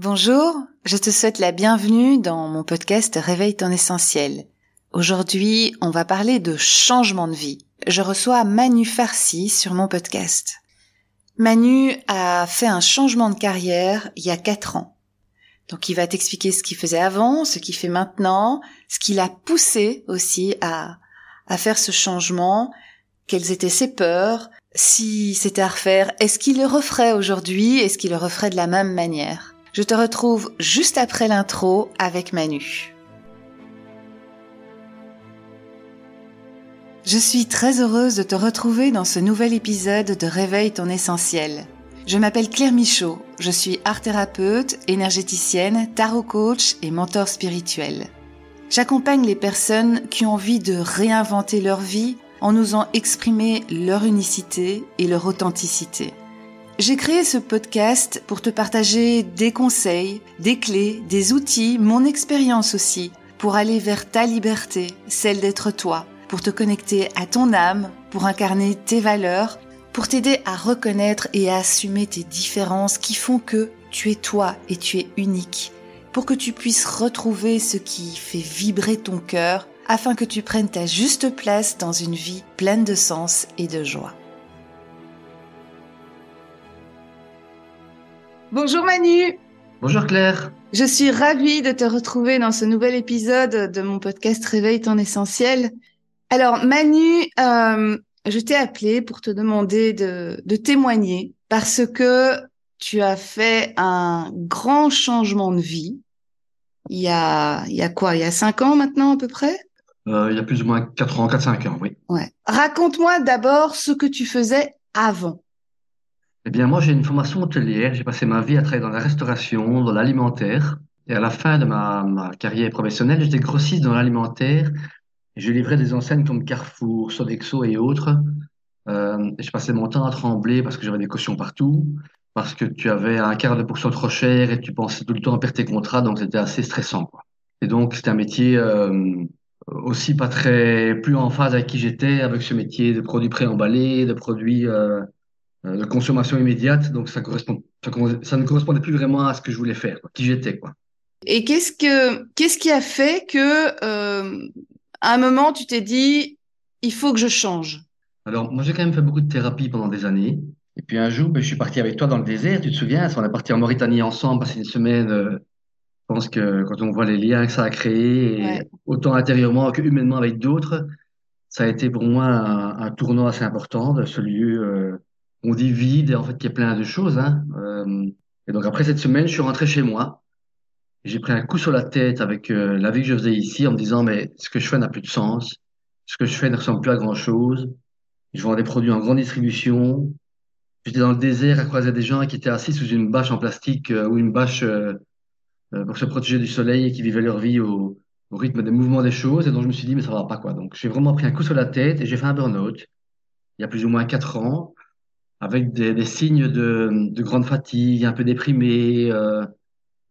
Bonjour, je te souhaite la bienvenue dans mon podcast Réveille ton essentiel. Aujourd'hui, on va parler de changement de vie. Je reçois Manu Farsi sur mon podcast. Manu a fait un changement de carrière il y a quatre ans. Donc il va t'expliquer ce qu'il faisait avant, ce qu'il fait maintenant, ce qui l'a poussé aussi à, à faire ce changement, quelles étaient ses peurs, si c'était à refaire, est-ce qu'il le referait aujourd'hui, est-ce qu'il le referait de la même manière? Je te retrouve juste après l'intro avec Manu. Je suis très heureuse de te retrouver dans ce nouvel épisode de Réveille ton essentiel. Je m'appelle Claire Michaud, je suis art thérapeute, énergéticienne, tarot coach et mentor spirituel. J'accompagne les personnes qui ont envie de réinventer leur vie en osant exprimer leur unicité et leur authenticité. J'ai créé ce podcast pour te partager des conseils, des clés, des outils, mon expérience aussi, pour aller vers ta liberté, celle d'être toi, pour te connecter à ton âme, pour incarner tes valeurs, pour t'aider à reconnaître et à assumer tes différences qui font que tu es toi et tu es unique, pour que tu puisses retrouver ce qui fait vibrer ton cœur afin que tu prennes ta juste place dans une vie pleine de sens et de joie. Bonjour Manu. Bonjour Claire. Je suis ravie de te retrouver dans ce nouvel épisode de mon podcast Réveille ton essentiel. Alors Manu, euh, je t'ai appelé pour te demander de, de, témoigner parce que tu as fait un grand changement de vie. Il y a, il y a quoi? Il y a cinq ans maintenant à peu près? Euh, Il y a plus ou moins quatre ans, quatre cinq ans, oui. Ouais. Raconte-moi d'abord ce que tu faisais avant. Eh bien, moi, j'ai une formation hôtelière. J'ai passé ma vie à travailler dans la restauration, dans l'alimentaire. Et à la fin de ma, carrière professionnelle, j'étais grossiste dans l'alimentaire. Je livrais des enseignes comme Carrefour, Sodexo et autres. Euh, et je passais mon temps à trembler parce que j'avais des cautions partout, parce que tu avais un quart de pourcent trop cher et tu pensais tout le temps à perdre tes contrats, donc c'était assez stressant. Et donc, c'était un métier euh, aussi pas très plus en phase avec qui j'étais, avec ce métier de produits préemballés, de produits euh, de consommation immédiate, donc ça, correspond, ça, ne correspondait plus vraiment à ce que je voulais faire, qui j'étais. quoi. Et qu'est-ce que qu'est-ce qui a fait que euh, à un moment tu t'es dit il faut que je change? Alors moi j'ai quand même fait beaucoup de thérapie pendant des années. Et puis un jour, ben, je suis parti avec toi dans le désert, tu te souviens, on est parti en Mauritanie ensemble, passer une semaine. Euh, je pense que quand on voit les liens que ça a créés, autant intérieurement que humainement avec d'autres, ça a été pour moi un, un tournant assez important de ce lieu euh, on dit vide et en fait il y a plein de choses. Hein. Euh, et donc après cette semaine, je suis rentré chez moi. J'ai pris un coup sur la tête avec euh, la vie que je faisais ici en me disant mais ce que je fais n'a plus de sens. Ce que je fais ne ressemble plus à grand chose. Je vends des produits en grande distribution. J'étais dans le désert à croiser des gens qui étaient assis sous une bâche en plastique euh, ou une bâche pour se protéger du soleil et qui vivaient leur vie au, au, rythme des mouvements des choses. Et donc je me suis dit mais ça va pas quoi. Donc j'ai vraiment pris un coup sur la tête et j'ai fait un burn-out il y a plus ou moins quatre ans avec des, des signes de, de, grande fatigue, un peu déprimé. Euh,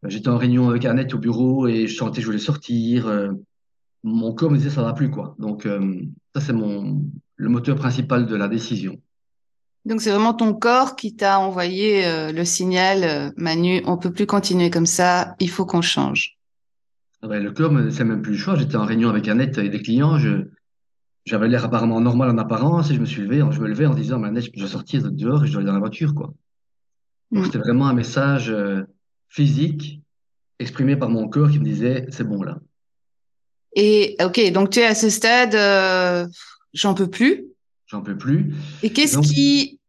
J'étais en réunion avec Annette au bureau et je sentais que je voulais sortir. Euh, mon corps me disait ça va plus quoi. Donc euh, ça c'est mon le moteur principal de la décision. Donc c'est vraiment ton corps qui t'a envoyé le signal, Manu, on peut plus continuer comme ça, il faut qu'on change. Le corps, c'est même plus le choix. J'étais en réunion avec Annette et des clients. Je, j'avais l'air apparemment normal en apparence et je me suis levé, je me levais en disant, mais je dois sortir dehors et je dois aller dans la voiture, quoi. Mm. c'était vraiment un message euh, physique exprimé par mon corps qui me disait, c'est bon là. Et ok, donc tu es à ce stade, euh, j'en peux plus. J'en peux plus. Et qu'est-ce qui,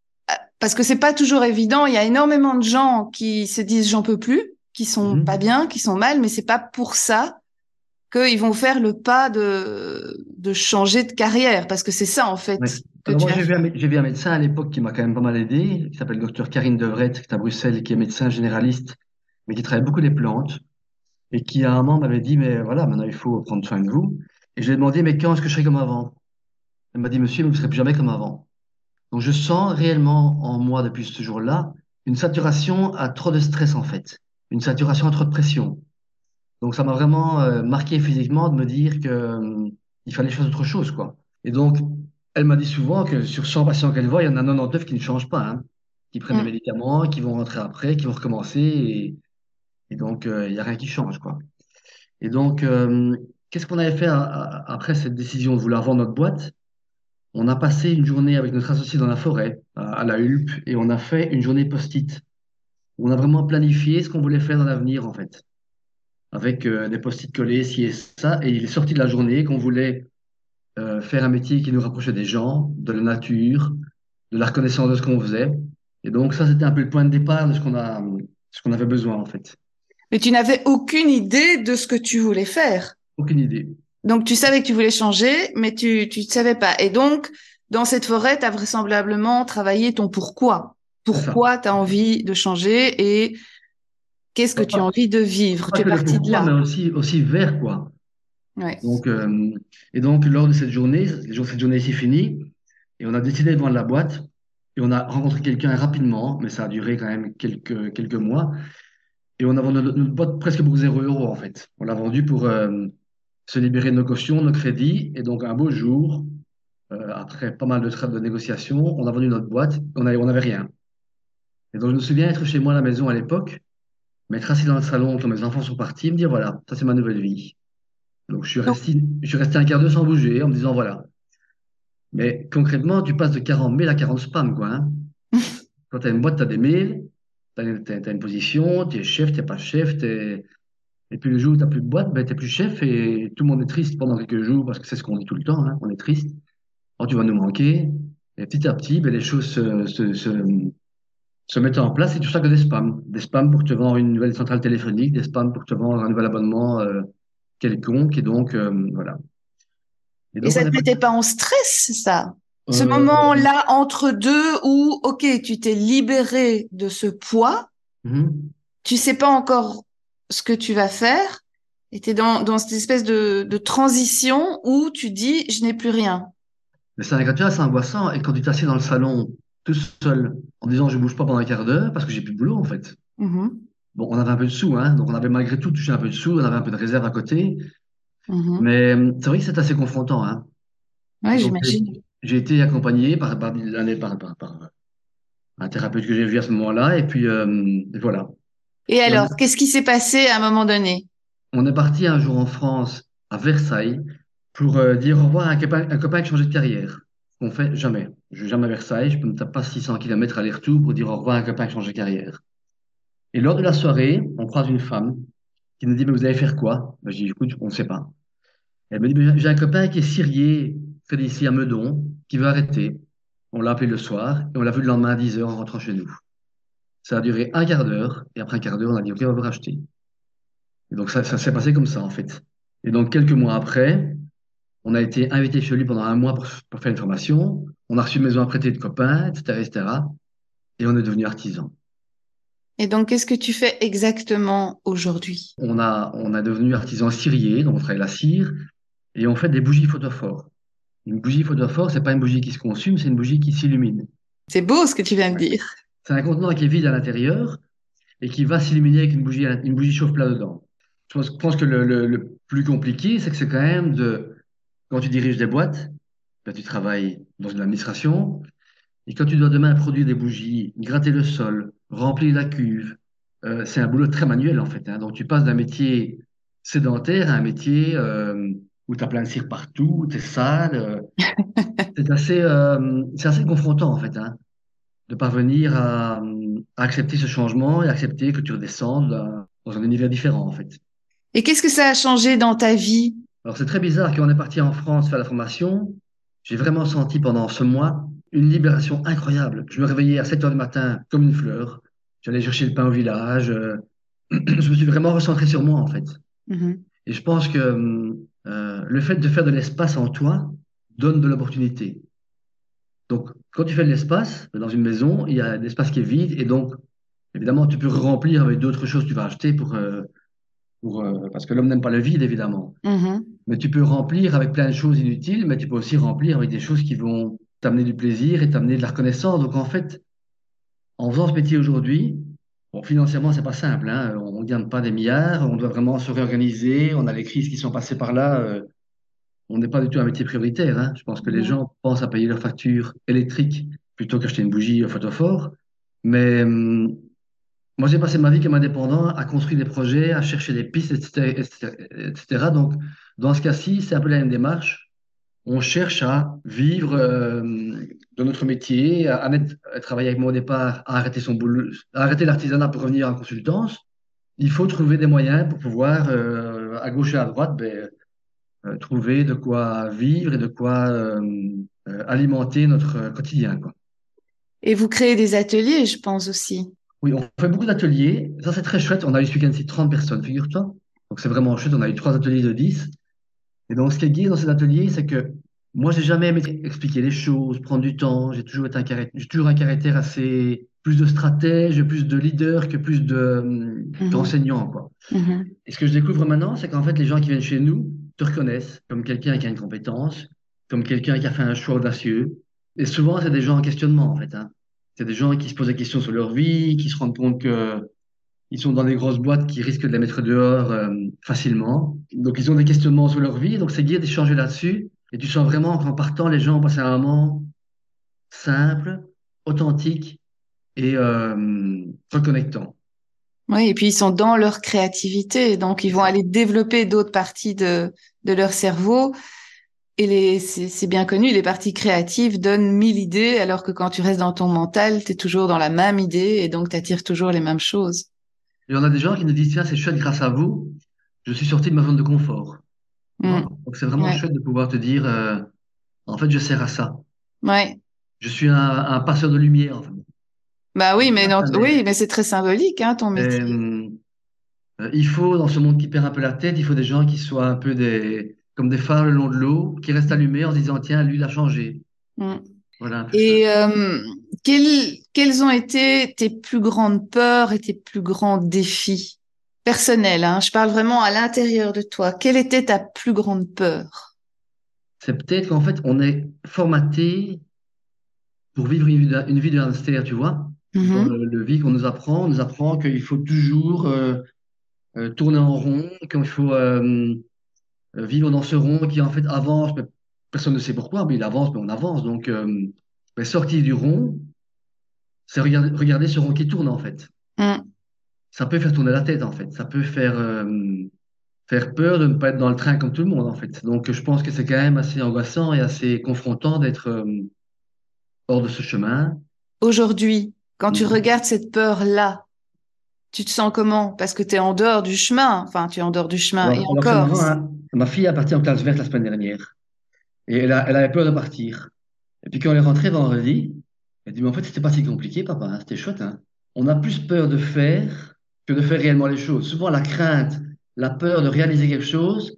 parce que c'est pas toujours évident, il y a énormément de gens qui se disent j'en peux plus, qui sont mm-hmm. pas bien, qui sont mal, mais c'est pas pour ça qu'ils vont faire le pas de, de changer de carrière, parce que c'est ça en fait. moi, j'ai vu, un, vu, un médecin à l'époque qui m'a quand même pas mal aidé, qui s'appelle docteur Karine Devret, qui est à Bruxelles, qui est médecin généraliste, mais qui travaille beaucoup les plantes, et qui à un moment m'avait dit, mais voilà, maintenant il faut prendre soin de vous. Et je lui ai demandé, mais quand est-ce que je serai comme avant? Elle m'a dit, monsieur, vous ne serez plus jamais comme avant. Donc je sens réellement en moi depuis ce jour-là une saturation à trop de stress en fait, une saturation à trop de pression donc ça m'a vraiment euh, marqué physiquement de me dire que euh, il fallait faire autre chose, quoi. Et donc, elle m'a dit souvent que sur 100 patients qu'elle voit, il y en a 99 qui ne changent pas, hein, qui prennent des mm. médicaments, qui vont rentrer après, qui vont recommencer. Et, Et donc, il n'y a rien qui change, quoi. Et donc, qu'est-ce qu'on avait fait après cette décision de vouloir vendre notre boîte? On a passé une journée avec notre associé dans la forêt, à, la Hulpe, et on a fait une journée post-it. On a vraiment planifié ce qu'on voulait faire dans l'avenir, en fait. Avec des post-it collés, ci et ça. Et il est sorti de la journée qu'on voulait faire un métier qui nous rapprochait des gens, de la nature, de la reconnaissance de ce qu'on faisait. Et donc, ça, c'était un peu le point de départ de ce qu'on a, ce qu'on avait besoin, en fait. Mais tu n'avais aucune idée de ce que tu voulais faire. Aucune idée. Donc, tu savais que tu voulais changer, mais tu tu ne savais pas. Et donc, dans cette forêt, tu as vraisemblablement travaillé ton pourquoi. Pourquoi tu as envie de changer et qu'est-ce que tu as envie de vivre? Tu es parti de là. Mais aussi, aussi vers quoi. Ouais. Donc, euh, et donc, lors de cette journée, cette journée est finie, et on a décidé de vendre la boîte, et on a rencontré quelqu'un rapidement, mais ça a duré quand même quelques, quelques mois. Et on a vendu notre, boîte presque pour zéro euro, en fait. On l'a vendu pour euh, se libérer de nos cautions, nos crédits. Et donc, un beau jour, euh, après pas mal de, de négociations, on a vendu notre boîte. On n'avait on avait rien. Et donc, je me souviens être chez moi à la maison à l'époque, m'être assis dans le salon quand mes enfants sont partis, me dire voilà, ça c'est ma nouvelle vie. Donc, je suis resté, je suis resté un quart d'heure sans bouger en me disant voilà, mais concrètement, tu passes de 40 mails à 40 spams, quoi. Hein. Quand tu as une boîte, tu as des mails, tu as, une position, tu es chef, tu n'es pas chef. Es... Et puis le jour où tu n'as plus de boîte, ben, tu n'es plus chef et tout le monde est triste pendant quelques jours parce que c'est ce qu'on dit tout le temps, hein, on est triste. Oh, tu vas nous manquer. Et petit à petit, ben, les choses se, se, se, mettent en place et tout ça que des spams. Des spams pour te vendre une nouvelle centrale téléphonique, des spams pour te vendre un nouvel abonnement euh, quelconque. Et donc, euh, voilà. Et, ça ne te mettait pas en stress, ça? Ce euh, moment-là entre deux où, OK, tu t'es libéré de ce poids, mm-hmm. tu sais pas encore ce que tu vas faire, et tu es dans, dans cette espèce de, de transition où tu dis, je n'ai plus rien. Mais c'est un c'est angoissant. Et quand tu t'assieds dans le salon tout seul en disant, je bouge pas pendant un quart d'heure parce que j'ai plus de boulot, en fait. Mm-hmm. Bon, on avait un peu de sous, hein, donc on avait malgré tout touché un peu de sous, on avait un peu de réserve à côté. Mhm. Mais euh, c'est vrai que c'est assez confrontant. Hein. J'imagine. J'ai été accompagné par, par, par, par, par, un thérapeute que j'ai vu à ce moment-là, et puis euh, voilà. Et alors, qu'est-ce qui s'est passé à un moment donné? On est parti un jour en France, à Versailles, pour euh, dire au revoir à un copain, un copain qui changeait de carrière. On fait jamais. Je vais jamais à Versailles, je ne me tape pas 600 km aller-retour pour dire au revoir à un copain qui change de carrière. Et lors de la soirée, on croise une femme qui nous dit, mais vous allez faire quoi? Ben, Je dis, écoute, on ne sait pas. Elle me dit, j'ai un copain qui est syrié, près d'ici à Meudon, qui veut arrêter. On l'a appelé le soir et on l'a vu le lendemain à 10 heures en rentrant chez nous. Ça a duré un quart d'heure et après un quart d'heure, on a dit, OK, on va vous racheter. Et donc, ça s'est passé comme ça, en fait. Et donc, quelques mois après, on a été invité chez lui pendant un mois pour, pour faire une formation. On a reçu une maison à prêter de copains, etc., etc. Et on est devenu artisan. Et donc, qu'est-ce que tu fais exactement aujourd'hui? On a, on a devenu artisan cirier, donc on travaille la cire, et on fait des bougies photophores. Une bougie photophore, c'est pas une bougie qui se consume, c'est une bougie qui s'illumine. C'est beau ce que tu viens de dire. C'est un contenant qui est vide à l'intérieur et qui va s'illuminer avec une bougie, une bougie chauffe-plat dedans. Je pense, que le, plus compliqué, c'est que c'est quand même de, quand tu diriges des boîtes, ben, tu travailles dans une administration, et quand tu dois demain produire des bougies, gratter le sol, remplir la cuve, euh, c'est un boulot très manuel en fait. Hein. Donc tu passes d'un métier sédentaire à un métier euh, où tu as plein de cire partout, tu es sale. Euh, c'est assez, assez confrontant, en fait, hein, de parvenir à, à, accepter ce changement et accepter que tu redescendes dans un univers différent, en fait. Et qu'est-ce que ça a changé dans ta vie? Alors, c'est très bizarre. Quand on est parti en France faire la formation, j'ai vraiment senti pendant ce mois une libération incroyable. Je me réveillais à 7 heures du matin comme une fleur. J'allais chercher le pain au village. Euh, je me suis vraiment recentré sur moi, en fait. Mm-hmm. Et je pense que euh, le fait de faire de l'espace en toi donne de l'opportunité. Donc, quand tu fais de l'espace, dans une maison, il y a l'espace qui est vide et donc, évidemment, tu peux remplir avec d'autres choses que tu vas acheter pour, euh, pour, euh, parce que l'homme n'aime pas le vide, évidemment. Mm-hmm. Mais tu peux remplir avec plein de choses inutiles, mais tu peux aussi remplir avec des choses qui vont t'amener du plaisir et t'amener de la reconnaissance. Donc, en fait, en faisant ce métier aujourd'hui, Bon, financièrement, c'est pas simple. Hein. On ne gagne pas des milliards. On doit vraiment se réorganiser. On a les crises qui sont passées par là. Euh, on n'est pas du tout un métier prioritaire. Hein. Je pense que les gens pensent à payer leurs factures électriques plutôt qu'acheter une bougie au photophore. Mais hum, moi, j'ai passé ma vie comme indépendant à construire des projets, à chercher des pistes, etc.. Donc, dans ce cas-ci, c'est un peu la même démarche. On cherche à vivre euh, de notre métier, à, travailler avec moi au départ, à arrêter son boulot, à arrêter l'artisanat pour revenir en consultance. Il faut trouver des moyens pour pouvoir, euh, à gauche et à droite, ben, euh, trouver de quoi vivre et de quoi alimenter notre quotidien. Et vous créez des ateliers, je pense aussi. Oui, on fait beaucoup d'ateliers. Ça, c'est très chouette. On a eu ce week-end 30 personnes, figure-toi. Donc, c'est vraiment chouette. On a eu trois ateliers de 10. Et donc, ce qui est guide dans ces ateliers, c'est que moi, j'ai jamais aimé expliquer les choses, prendre du temps. J'ai toujours été un caractère, j'ai toujours un caractère assez plus de stratège, plus de leader que plus de mhm. d'enseignant, quoi. Mhm. Et ce que je découvre maintenant, c'est qu'en fait, les gens qui viennent chez nous te reconnaissent comme quelqu'un qui a une compétence, comme quelqu'un qui a fait un choix audacieux. Et souvent, c'est des gens en questionnement, en fait. Hein. C'est des gens qui se posent des questions sur leur vie, qui se rendent compte que ils sont dans des grosses boîtes qui risquent de les mettre dehors euh, facilement. Donc, ils ont des questionnements sur leur vie. Donc, c'est guide d'échanger là-dessus. Et tu sens vraiment qu'en partant, les gens ont passé un moment simple, authentique et euh, reconnectant. Oui, et puis ils sont dans leur créativité, donc ils vont aller développer d'autres parties de, de leur cerveau et c'est bien connu, les parties créatives donnent mille idées, alors que quand tu restes dans ton mental, tu es toujours dans la même idée et donc tu attires toujours les mêmes choses. Il y en a des gens qui nous disent, tiens, c'est chouette grâce à vous, je suis sorti de ma zone de confort. Mm. Donc c'est vraiment chouette de pouvoir te dire, euh, en fait, je sers à ça. Ouais. Je suis un, un passeur de lumière. En fait. Bah oui, mais non, oui, mais c'est très symbolique, hein, ton métier. Euh, euh, il faut, dans ce monde qui perd un peu la tête, il faut des gens qui soient un peu des, comme des phares le long de l'eau, qui restent allumés en se disant, tiens, lui, il a changé. Mm. Voilà. Et euh, quelles, quelles ont été tes plus grandes peurs et tes plus grands défis personnels hein? Je parle vraiment à l'intérieur de toi. Quelle était ta plus grande peur? C'est peut-être qu'en fait, on est formaté pour vivre une vie, une vie de tu vois? Mm-hmm. Dans le, le vie qu'on nous apprend, on nous apprend qu'il faut toujours euh, euh, tourner en rond, qu'il faut euh, vivre dans ce rond qui en fait avance, mais personne ne sait pourquoi, mais il avance, mais on avance. Donc, euh, sortir du rond, c'est regarder, regarder ce rond qui tourne en fait. Mm. Ça peut faire tourner la tête en fait. Ça peut faire, euh, faire peur de ne pas être dans le train comme tout le monde en fait. Donc, je pense que c'est quand même assez angoissant et assez confrontant d'être euh, hors de ce chemin. Aujourd'hui, quand tu mm. regardes cette peur-là, tu te sens comment? Parce que tu es en dehors du chemin. Enfin, tu es en dehors du chemin. et encore. Ma fille est partie en classe verte la semaine dernière. Et elle, elle avait peur de partir. Et puis quand elle est rentrée vendredi, elle dit, mais en fait, c'était pas si compliqué, papa. Hein, c'était chouette. Hein. On a plus peur de faire que de faire réellement les choses. Souvent, la crainte, la peur de réaliser quelque chose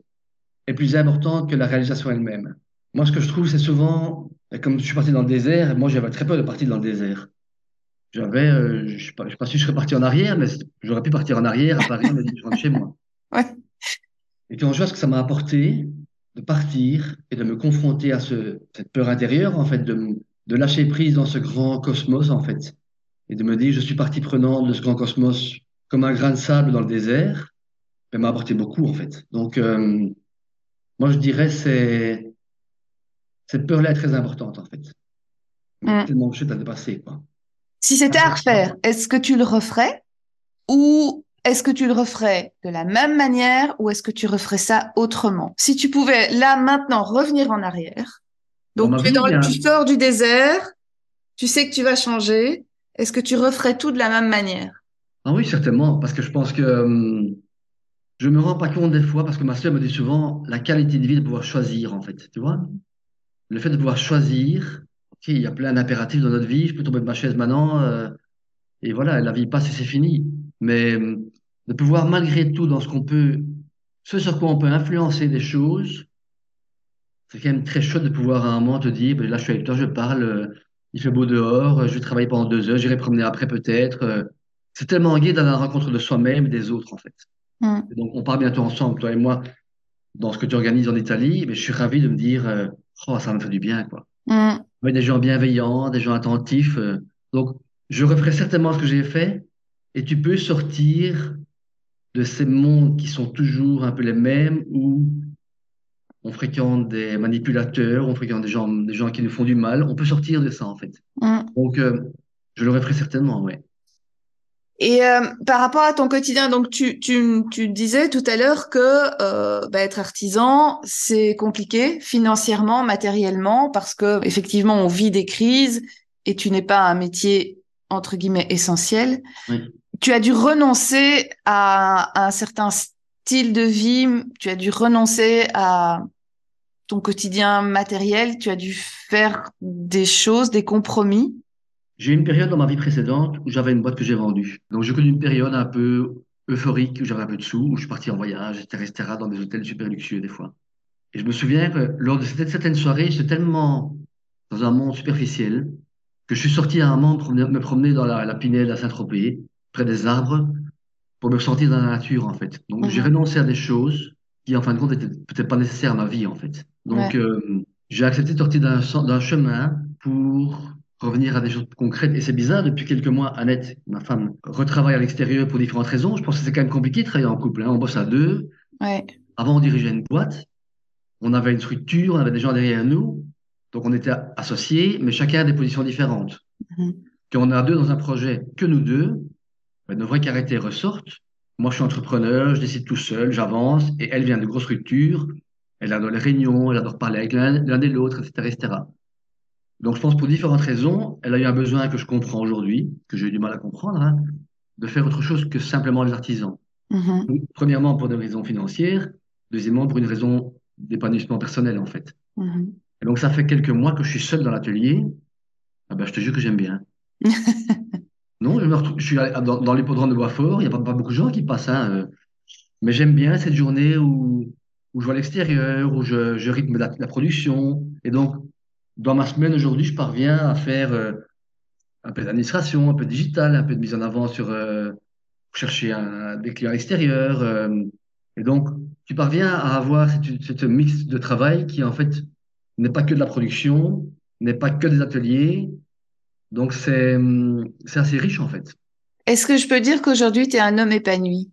est plus importante que la réalisation elle-même. Moi, ce que je trouve, c'est souvent, comme je suis parti dans le désert, moi, j'avais très peur de partir dans le désert. J'avais, euh, je ne sais, pas si je serais parti en arrière, mais j'aurais pu partir en arrière à Paris, mais je rentre chez moi. Ouais. Et quand je vois ce que ça m'a apporté de partir et de me confronter à ce, cette peur intérieure, en fait, de, de lâcher prise dans ce grand cosmos, en fait, et de me dire, je suis partie prenante de ce grand cosmos comme un grain de sable dans le désert, ça m'a apporté beaucoup, en fait. Donc, euh, moi, je dirais, c'est cette peur-là est très importante, en fait. Mm. Tellement chouette à dépasser, quoi. Si c'était à refaire, est-ce que tu le referais ou est-ce que tu le referais de la même manière ou est-ce que tu referais ça autrement? Si tu pouvais là maintenant revenir en arrière, donc tu, tu sors du désert, tu sais que tu vas changer, est-ce que tu referais tout de la même manière? Ah oui, certainement, parce que je pense que hum, je me rends pas compte des fois, parce que ma soeur me dit souvent la qualité de vie de pouvoir choisir, en fait, tu vois? Le fait de pouvoir choisir, il y a plein d'impératifs dans notre vie, je peux tomber de ma chaise maintenant, euh, et voilà, la vie passe et c'est fini. Mais euh, de pouvoir malgré tout, dans ce qu'on peut, ce sur quoi on peut influencer des choses, c'est quand même très chouette de pouvoir à un moment te dire, ben là je suis avec toi, je parle, euh, il fait beau dehors, je vais travailler pendant deux heures, j'irai promener après peut-être. c'est tellement gai à la rencontre de soi-même et des autres en fait. Mm. donc on part bientôt ensemble, toi et moi, dans ce que tu organises en Italie, mais je suis ravi de me dire, oh ça me fait du bien quoi. Des gens bienveillants, des gens attentifs. Euh. donc, je referai certainement ce que j'ai fait et tu peux sortir de ces mondes qui sont toujours un peu les mêmes où on fréquente des manipulateurs, on fréquente des gens, des gens qui nous font du mal. On peut sortir de ça, en fait. Mm. Donc, euh, je le referai certainement, oui. Et euh, par rapport à ton quotidien, donc tu, tu, tu disais tout à l'heure que euh, bah, être artisan, c'est compliqué financièrement, matériellement, parce que effectivement on vit des crises et tu n'es pas un métier entre guillemets essentiel. Oui. Tu as dû renoncer à, à un certain style de vie, tu as dû renoncer à ton quotidien matériel, tu as dû faire des choses, des compromis. J'ai eu une période dans ma vie précédente où j'avais une boîte que j'ai vendue. Donc j'ai connu une période un peu euphorique où j'avais un peu de sous, où je suis parti en voyage, etc., etc., dans des hôtels super luxueux des fois. Et je me souviens que lors de certaines soirées, j'étais tellement dans un monde superficiel que je suis sorti à un moment me promener dans la, la Pinède à Saint-Tropez, près des arbres, pour me sentir dans la nature en fait. Donc j'ai renoncé à des choses qui en fin de compte étaient peut-être pas nécessaires à ma vie en fait. Donc Ouais. euh, j'ai accepté de sortir d'un chemin pour revenir à des choses concrètes. Et c'est bizarre, depuis quelques mois, Annette, ma femme, retravaille à l'extérieur pour différentes raisons. Je pense que c'est quand même compliqué de travailler en couple. hein. On bosse à deux. Ouais. Avant, on dirigeait une boîte. On avait une structure, on avait des gens derrière nous. Donc on était associés, mais chacun a des positions différentes. Mhm. Quand on est à deux dans un projet, que nous deux, ben, nos vraies caractères ressortent. Moi, je suis entrepreneur, je décide tout seul, j'avance, et elle vient de grosses structures. Elle adore les réunions, elle adore parler avec l'un l'un et l'autre, etc., etc. Donc, je pense pour différentes raisons, elle a eu un besoin que je comprends aujourd'hui, que j'ai eu du mal à comprendre, hein, de faire autre chose que simplement les artisans. Mhm. Donc, premièrement, pour des raisons financières. Deuxièmement, pour une raison d'épanouissement personnel, en fait. Mhm. Et donc, ça fait quelques mois que je suis seul dans l'atelier. Ah ben, je te jure que j'aime bien. Non, je me retrouve, je suis dans, dans l'hippodrome de Boisfort, il n'y a pas, pas beaucoup de gens qui passent, hein, euh, mais j'aime bien cette journée où, où je vois l'extérieur, où je, je rythme la, la production. Et donc, dans ma semaine aujourd'hui, je parviens à faire euh, un peu d'administration, un peu de digital, un peu de mise en avant sur euh, chercher un- des clients à l'extérieur. euh, et donc, tu parviens à avoir cette, cette mix de travail qui, en fait, n'est pas que de la production, n'est pas que des ateliers. Donc, c'est, c'est assez riche, en fait. Est-ce que je peux dire qu'aujourd'hui, tu es un homme épanoui?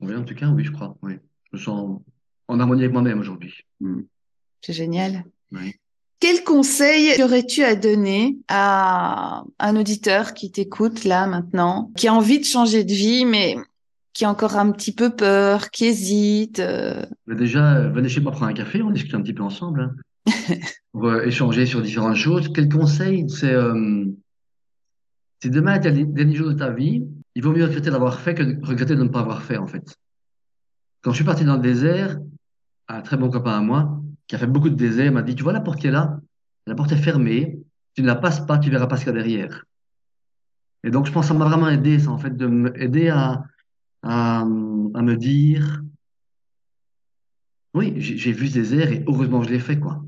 Oui, en tout cas, oui, je crois. Oui. Je me sens en harmonie avec moi-même aujourd'hui. Hmm. C'est génial. Oui. Quel conseil aurais-tu à donner à un auditeur qui t'écoute là maintenant, qui a envie de changer de vie, mais qui a encore un petit peu peur, qui hésite euh, Mais déjà, euh, venez chez moi prendre un café, on discute un petit peu ensemble, hein, pour euh, échanger sur différentes choses. Quel conseil? C'est euh, si demain était le dernier jour de ta vie, il vaut mieux regretter d'avoir fait que de regretter de ne pas avoir fait, en fait. Quand je suis parti dans le désert, un très bon copain à moi, qui a fait beaucoup de désert, m'a dit, tu vois la porte qui est là? La porte est fermée, tu ne la passes pas, tu verras pas ce qu'il y a derrière. Et donc, je pense que ça m'a vraiment aidé, ça, en fait, de m'aider à, à, à me dire, oui, j'ai vu ce désert et heureusement je l'ai fait, quoi.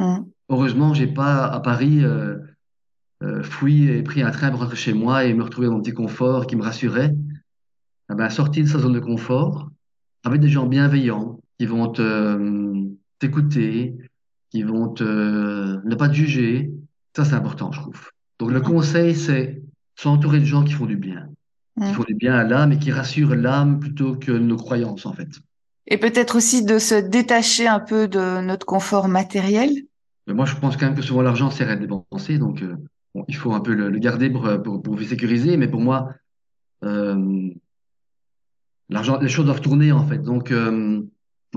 hmm. Heureusement, j'ai pas à Paris euh, euh, fouillé et pris un train pour rentrer chez moi et me retrouver dans mon petit confort qui me rassurait. Ah ben, sorti de sa zone de confort avec des gens bienveillants qui vont te, euh, t'écouter, qui vont te, ne pas te juger. Ça, c'est important, je trouve. Donc, le conseil, c'est s'entourer de gens qui font du bien, qui font du bien à l'âme et qui rassurent l'âme plutôt que nos croyances, en fait. Et peut-être aussi de se détacher un peu de notre confort matériel. Mais moi, je pense quand même que souvent l'argent sert à dépensé, donc euh, bon, il faut un peu le, le garder pour, pour, pour vous sécuriser. Mais pour moi, euh, l'argent, les choses doivent tourner en fait. Donc, euh,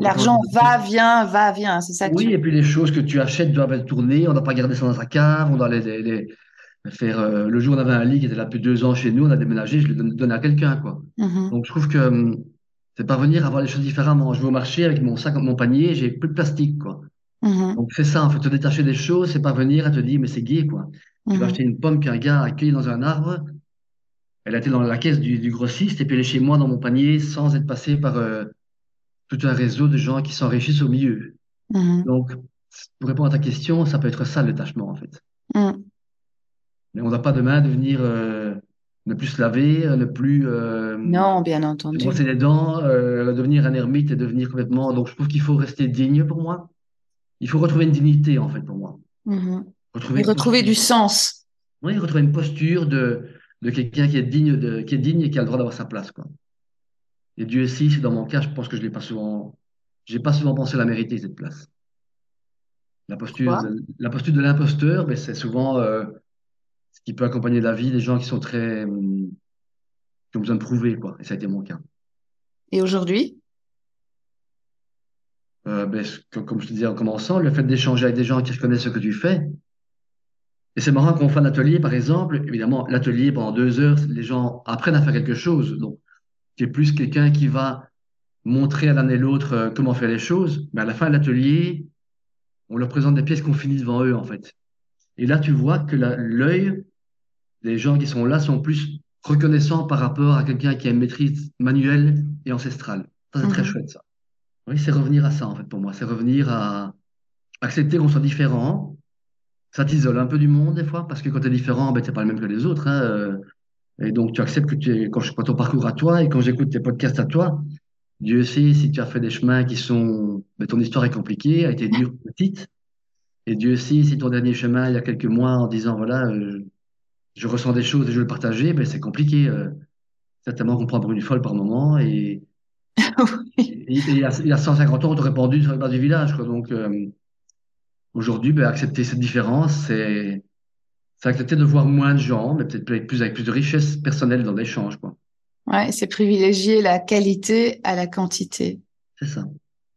L'argent va, vient, va, vient. C'est ça que Oui, tu et puis les choses que tu achètes doivent être tournées. On ne doit pas garder ça dans sa cave. On doit les, les, les faire. euh, le jour, on avait un lit qui était là depuis deux ans chez nous. On a déménagé. Je l'ai donné à quelqu'un, quoi. Mhm. Donc, je trouve que euh, c'est parvenir à voir les choses différemment. Je vais au marché avec mon sac, mon panier, j'ai plus de plastique, quoi. Mhm. Donc, c'est ça, en fait, te détacher des choses, c'est parvenir à te dire, mais c'est gai, quoi. Tu vas Mhm. acheter une pomme qu'un gars a cueillie dans un arbre. Elle a été dans la caisse du, du grossiste et puis elle est chez moi dans mon panier sans être passée par euh, tout un réseau de gens qui s'enrichissent au milieu. Mhm. Donc, pour répondre à ta question, ça peut être ça le détachement, en fait. Mhm. Mais on ne va pas demain devenir euh, ne plus se laver, euh, ne plus euh, Non, bien entendu. brosser les dents, euh, devenir un ermite et devenir complètement. Donc, je trouve qu'il faut rester digne pour moi. Il faut retrouver une dignité, en fait, pour moi. Mhm. Retrouver Et retrouver du sens. Oui, retrouver une posture de, de quelqu'un qui est digne de, qui est digne et qui a le droit d'avoir sa place, quoi. Et Dieu si dans mon cas, je pense que je l'ai pas souvent, j'ai pas souvent pensé la mériter, cette place. La posture Pourquoi? de, la posture de l'imposteur, ben, c'est souvent euh, ce qui peut accompagner la vie des gens qui sont très, hum, qui ont besoin de prouver, quoi. Et ça a été mon cas. Et aujourd'hui? Euh, ben, Comme je te disais en commençant, le fait d'échanger avec des gens qui reconnaissent ce que tu fais. Et c'est marrant qu'on fait un atelier, par exemple. Évidemment, l'atelier, pendant deux heures, les gens apprennent à faire quelque chose. Donc, tu es plus quelqu'un qui va montrer à l'un et l'autre euh, comment faire les choses. Mais à la fin de l'atelier, on leur présente des pièces qu'on finit devant eux, en fait. Et là, tu vois que l'œil des gens qui sont là sont plus reconnaissants par rapport à quelqu'un qui a une maîtrise manuelle et ancestrale. Ça, c'est très mhm. chouette, ça. Oui, c'est revenir à ça, en fait, pour moi. C'est revenir à accepter qu'on soit différent. Ça t'isole un peu du monde, des fois, parce que quand tu es différent, ben, tu n'es pas le même que les autres. Hein, euh. Et donc, tu acceptes que tu es, quand je vois ton parcours à toi et quand j'écoute tes podcasts à toi, Dieu sait si tu as fait des chemins qui sont, ben, ton histoire est compliquée, a été dure, petite. Et Dieu sait si ton dernier chemin, il y a quelques mois, en disant, voilà, euh, je ressens des choses et je veux le partager, ben, c'est compliqué. Euh, certainement qu'on prend pour une folle par moment. Et, il, y a, il y a 150 ans, on t'aurait pendu sur le bas du village. Quoi. Donc, euh, aujourd'hui, ben, accepter cette différence, c'est accepter de voir moins de gens, mais peut-être avec plus, avec plus de richesse personnelle dans l'échange. Quoi. Ouais, c'est privilégier la qualité à la quantité. C'est ça.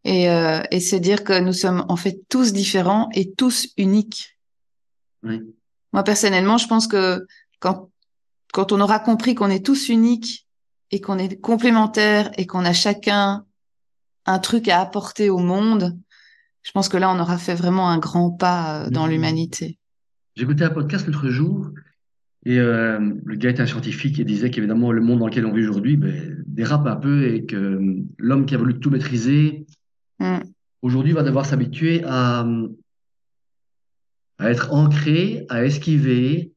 Et, euh, et se dire que nous sommes en fait tous différents et tous uniques. Oui. Moi, personnellement, je pense que quand, quand on aura compris qu'on est tous uniques et qu'on est complémentaires et qu'on a chacun un truc à apporter au monde, je pense que là, on aura fait vraiment un grand pas euh, dans mmh. l'humanité. J'ai écouté un podcast l'autre jour et euh, le gars était un scientifique et disait qu'évidemment, le monde dans lequel on vit aujourd'hui ben, dérape un peu et que euh, l'homme qui a voulu tout maîtriser, mmh. aujourd'hui va devoir s'habituer à, à être ancré, à esquiver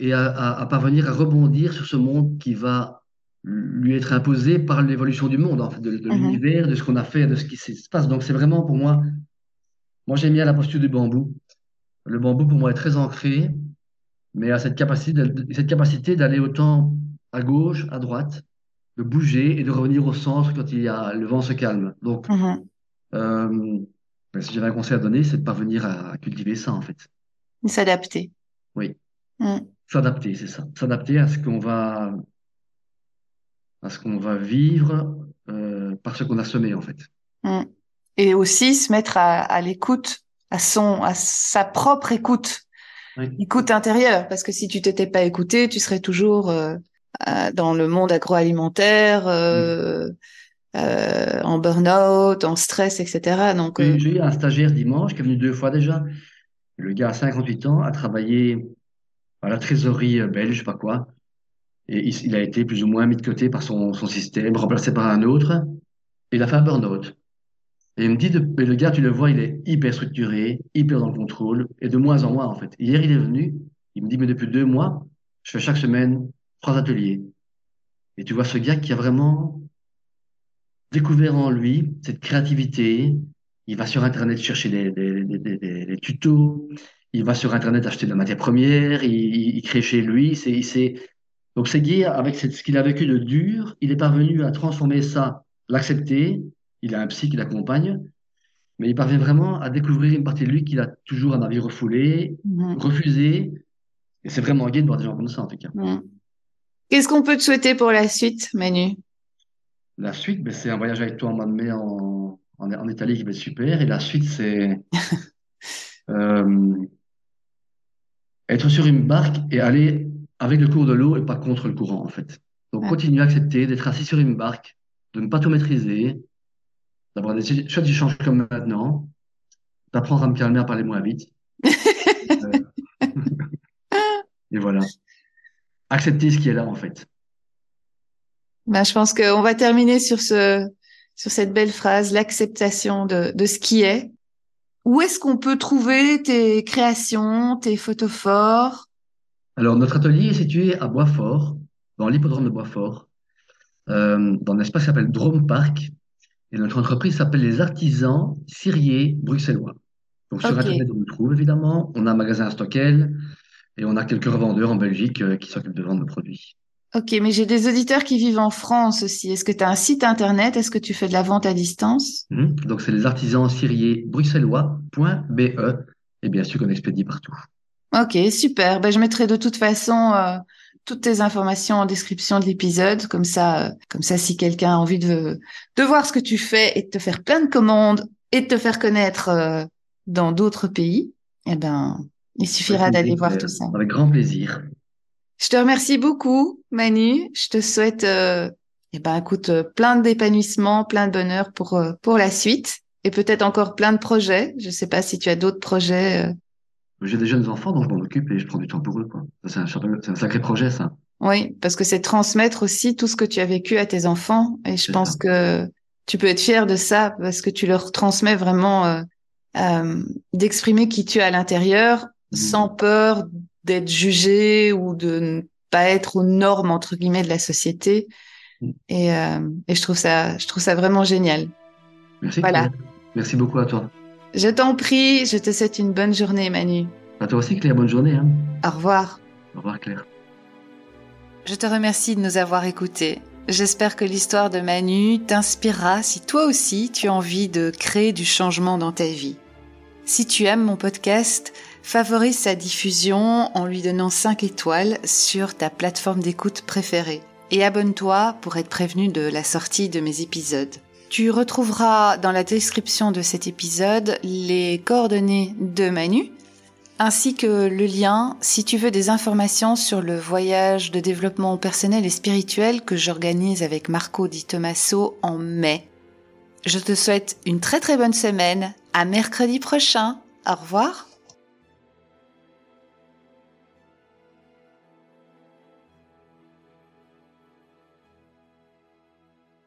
et à, parvenir à rebondir sur ce monde qui va lui être imposé par l'évolution du monde, en fait, de, mhm. l'univers, de ce qu'on a fait, de ce qui se passe. Donc c'est vraiment pour moi, moi j'aime bien la posture du bambou. Le bambou pour moi est très ancré, mais a cette capacité, cette capacité d'aller autant à gauche, à droite, de bouger et de revenir au centre quand il y a, le vent se calme. Donc, mhm. euh, ben, si j'avais un conseil à donner, c'est de parvenir à cultiver ça, en fait. S'adapter. Oui. Mm. S'adapter, c'est ça. S'adapter à ce qu'on va, à ce qu'on va vivre euh, par ce qu'on a semé, en fait. Mm. Et aussi se mettre à, l'écoute, à son, à sa propre écoute. Écoute intérieure, parce que si tu t'étais pas écouté, tu serais toujours euh, dans le monde agroalimentaire, euh, euh, en burn-out, en stress, etc. Donc, euh, J'ai eu un stagiaire dimanche qui est venu deux fois déjà. Le gars a 58 ans, a travaillé à la trésorerie euh, belge, je sais pas quoi. Et il, a été plus ou moins mis de côté par son, son système, remplacé par un autre. Et il a fait un burn-out. Et il me dit, le gars, tu le vois, il est hyper structuré, hyper dans le contrôle, et de moins en moins, en fait. Hier, il est venu, il me dit, mais depuis deux mois, je fais chaque semaine trois ateliers. Et tu vois ce gars qui a vraiment découvert en lui cette créativité. Il va sur Internet chercher des, des, des, tutos. Il va sur Internet acheter de la matière première. Il, crée chez lui. C'est... Donc, c'est Guy, avec ce qu'il a vécu de dur, il est parvenu à transformer ça, l'accepter. Il a un psy qui l'accompagne. Mais il parvient vraiment à découvrir une partie de lui qu'il a toujours un avis refoulé, mmh. refusé. Et c'est vraiment gai de voir des gens comme ça, en tout cas. Mmh. Qu'est-ce qu'on peut te souhaiter pour la suite, Manu? La suite, ben, c'est un voyage avec toi en mois de mai en, en, Italie qui va être super. Et la suite, c'est euh, être sur une barque et aller avec le cours de l'eau et pas contre le courant, en fait. Donc, continuer à accepter d'être assis sur une barque, de ne pas tout maîtriser, d'avoir des chouettes échanges comme maintenant, d'apprendre à me calmer, à parler moins vite. Euh, et voilà. Accepter ce qui est là, en fait. Ben, je pense qu'on va terminer sur ce, sur cette belle phrase, l'acceptation de, de ce qui est. Où est-ce qu'on peut trouver tes créations, tes photos forts? Alors, notre atelier est situé à Boisfort, dans l'hippodrome de Boisfort, euh, dans un espace qui s'appelle Drome Park. Et notre entreprise s'appelle les artisans ciriers bruxellois. Donc, sur Internet, on nous trouve évidemment. On a un magasin à Stockel et on a quelques revendeurs en Belgique euh, qui s'occupent de vendre nos produits. Ok, mais j'ai des auditeurs qui vivent en France aussi. Est-ce que tu as un site internet? Est-ce que tu fais de la vente à distance? Mhm. Donc, c'est les artisans bruxellois.be et bien sûr qu'on expédie partout. Ok, super. Ben, je mettrai de toute façon euh, toutes tes informations en description de l'épisode, comme ça, euh, comme ça, si quelqu'un a envie de de voir ce que tu fais et de te faire plein de commandes et de te faire connaître euh, dans d'autres pays, eh ben, il suffira d'aller voir tout ça. Avec grand plaisir. Je te remercie beaucoup, Manu. Je te souhaite, euh, eh ben, écoute, plein d'épanouissement, plein de bonheur pour pour la suite et peut-être encore plein de projets. Je sais pas si tu as d'autres projets j'ai des jeunes enfants, donc je m'en occupe et je prends du temps pour eux. C'est un, un, sacré projet, ça. Oui, parce que c'est transmettre aussi tout ce que tu as vécu à tes enfants. Et je pense que tu peux être fier de ça parce que tu leur transmets vraiment euh, euh, d'exprimer qui tu es à l'intérieur mmh. sans peur d'être jugé ou de ne pas être aux normes entre guillemets de la société. Mmh. Et, euh, et je trouve ça, je trouve ça vraiment génial. Merci. Voilà. Merci beaucoup à toi. Je t'en prie, je te souhaite une bonne journée, Manu. À toi aussi, Claire, bonne journée. Hein. Au revoir. Au revoir, Claire. Je te remercie de nous avoir écoutés. J'espère que l'histoire de Manu t'inspirera si toi aussi tu as envie de créer du changement dans ta vie. Si tu aimes mon podcast, favorise sa diffusion en lui donnant 5 étoiles sur ta plateforme d'écoute préférée et abonne-toi pour être prévenu de la sortie de mes épisodes. Tu retrouveras dans la description de cet épisode les coordonnées de Manu, ainsi que le lien si tu veux des informations sur le voyage de développement personnel et spirituel que j'organise avec Marco Di Tommaso en mai. Je te souhaite une très très bonne semaine. À mercredi prochain. Au revoir.